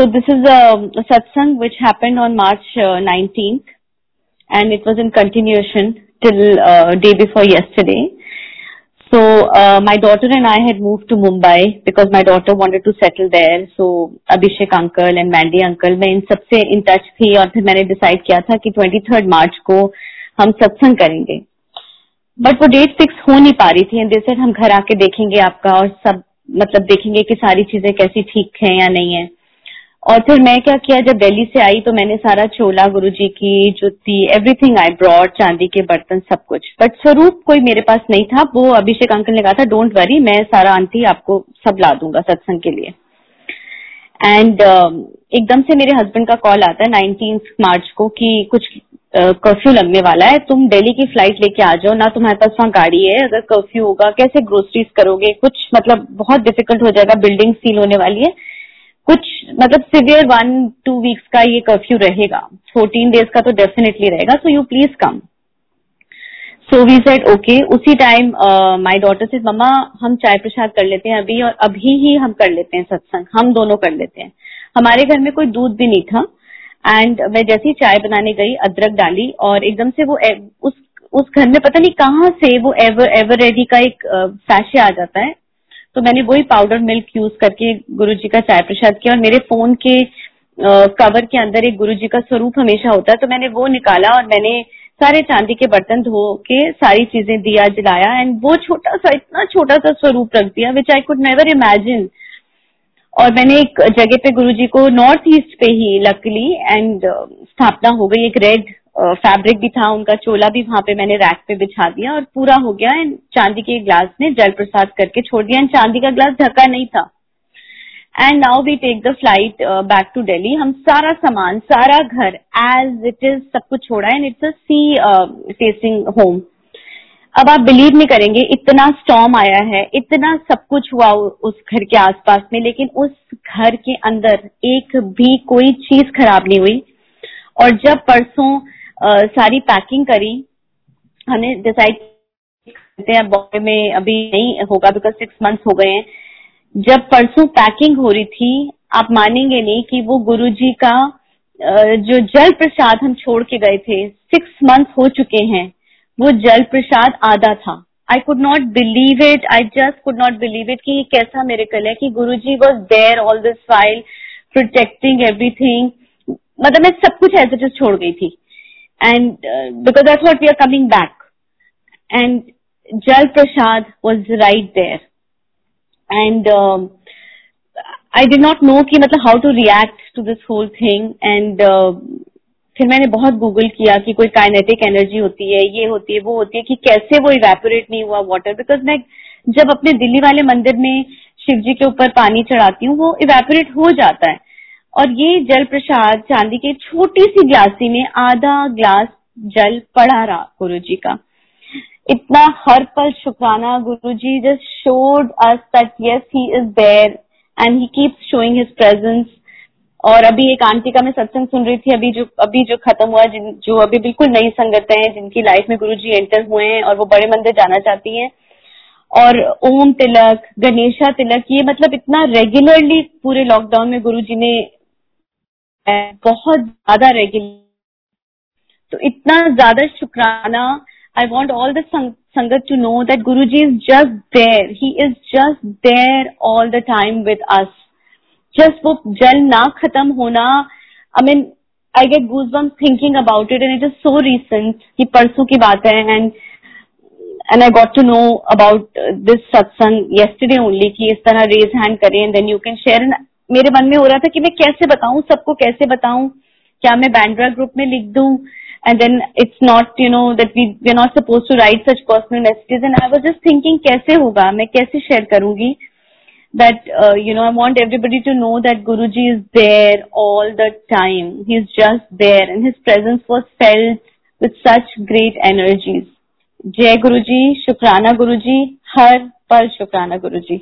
So this is a, a satsang which happened on March uh, 19th and it was in continuation till uh, day before yesterday. So uh, my daughter and I had moved to Mumbai because my daughter wanted to settle there. So Abhishek uncle and Mandy uncle मैं इन सबसे in touch थी और फिर मैंने decide किया था कि 23rd मार्च को हम सत्संग करेंगे बट वो डेट फिक्स हो नहीं पा रही थी एंड दे हम घर आके देखेंगे आपका और सब मतलब देखेंगे कि सारी चीज़ें कैसी ठीक है या नहीं है और फिर मैं क्या किया जब दिल्ली से आई तो मैंने सारा चोला गुरु जी की जुत्ती एवरीथिंग आई ब्रॉड चांदी के बर्तन सब कुछ। बट स्वरूप कोई मेरे पास नहीं था। वो अभिषेक अंकल ने कहा था डोंट वरी मैं सारा आंटी आपको सब ला दूँगा सत्संग के लिए. एंड uh, एकदम से मेरे हस्बैंड का कॉल आता है नाइनटीन मार्च को कि कुछ कर्फ्यू uh, लगने वाला है। तुम दिल्ली की फ़्लाइट लेके आ जाओ। ना तुम्हारे पास वहाँ गाड़ी है। अगर कर्फ्यू होगा कैसे ग्रोसरीज करोगे? कुछ मतलब बहुत डिफ़िकल्ट हो जाएगा। बिल्डिंग सील होने वाली है। मतलब सिवियर वन टू वीक्स का ये कर्फ्यू रहेगा। फोर्टीन डेज़ का तो डेफिनेटली रहेगा। So you please come so we said okay उसी टाइम माय डॉटर से मम्मा, हम चाय प्रसाद कर लेते हैं अभी और अभी ही हम कर लेते हैं सत्संग। हम दोनों कर लेते हैं। हमारे घर में कोई दूध भी नहीं था एंड मैं जैसी ही चाय बनाने गई, अदरक डाली और एकदम से वो उस उस घर में पता नहीं कहाँ से वो एवर एवर रेडी का एक फैशे आ जाता है। तो मैंने वही पाउडर मिल्क यूज़ करके गुरु जी का चाय प्रसाद किया और मेरे फ़ोन के कवर के अंदर एक गुरु जी का स्वरूप हमेशा होता है। तो मैंने वो निकाला और मैंने सारे चांदी के बर्तन धो के सारी चीज़ें दिया, जलाया एंड वो छोटा सा, इतना छोटा सा स्वरूप रख दिया which I could never imagine और मैंने एक जगह पे गुरुजी को नॉर्थ ईस्ट पे ही लकली एंड स्थापना हो गई, एक रेड फैब्रिक भी था, उनका चोला भी वहाँ पे मैंने रैक पे बिछा दिया और पूरा हो गया एंड चांदी के ग्लास ने जल प्रसाद करके छोड़ दिया एंड चांदी का ग्लास ढका नहीं था। And now we take the flight back to Delhi हम सारा सामान, सारा घर एज इट इज़ सब कुछ छोड़ा and it's a see testing home अब आप बिलीव नहीं करेंगे, इतना स्टॉम आया है, इतना सब कुछ हुआ उस घर के आसपास में, लेकिन उस घर के अंदर एक भी कोई चीज़ खराब नहीं हुई। और जब परसों सारी पैकिंग करी। हमने डिसाइड करते हैं बॉम्बे में अभी नहीं होगा बिकॉज़ सिक्स मंथ्स हो गए हैं। जब परसों पैकिंग हो रही थी, आप मानेंगे नहीं कि वो गुरुजी का जो जल प्रसाद हम छोड़ के गए थे सिक्स मंथ हो चुके हैं, वो जल प्रसाद आधा था। I could not believe it I just could not believe it कि ये कैसा मेरे कल है कि Guru ji was there all this while protecting everything मतलब मैं सब कुछ ऐसे छोड़ गई थी। And uh, because I thought we are coming back. And Jal Prashad was right there. And um, I did not know कि मतलब how to react to this whole thing. And uh, फिर मैंने बहुत गूगल किया कि कोई kinetic energy होती है ये होती है वो होती है कि कैसे वो इवेपोरेट नहीं हुआ वाटर बिकॉज़ मैं जब अपने दिल्ली वाले मंदिर में शिव जी के ऊपर पानी चढ़ाती हूँ वो इवेपोरेट हो जाता है और ये जल प्रसाद चांदी के छोटी सी ग्लासी में आधा ग्लास जल पड़ा रहा गुरु जी का। इतना हर पल शुक्राना Guru ji just showed us that yes he is there and he keeps showing his presence और अभी एक आंटी का मैं सत्संग सुन रही थी, अभी जो अभी जो खत्म हुआ, जिन, जो अभी बिल्कुल नई संगत है, जिनकी लाइफ में गुरु जी एंटर हुए हैं और वो बड़े मंदिर जाना चाहती हैं। और ओम तिलक, गणेशा तिलक, ये मतलब इतना रेगुलरली पूरे लॉकडाउन में गुरु जी ने बहुत ज़्यादा रेगुलर तो इतना ज़्यादा शुक्राना। I want all the sangat to know that Guru ji is just there he is just there all the time with us just वो जल ना खत्म होना I mean I get goosebumps thinking about it and it is so recent कि परसों की बात है and and I got to know about this satsang yesterday only कि इस तरह रेज हैंड करें देन यू कैन शेयर मेरे मन में हो रहा था कि मैं कैसे बताऊँ, सबको कैसे बताऊँ, क्या मैं बैंड्रा ग्रुप में लिख दूँ? And then it's not you know that we we not suppose to write such personal messages and I was just thinking कैसे होगा, मैं कैसे शेयर करूँगी? That you know I want everybody to know that Guru ji is there all the time he is just there and his presence was filled with such great energies जय गुरु जी शुक्राना गुरु जी हर पर शुक्राना गुरु जी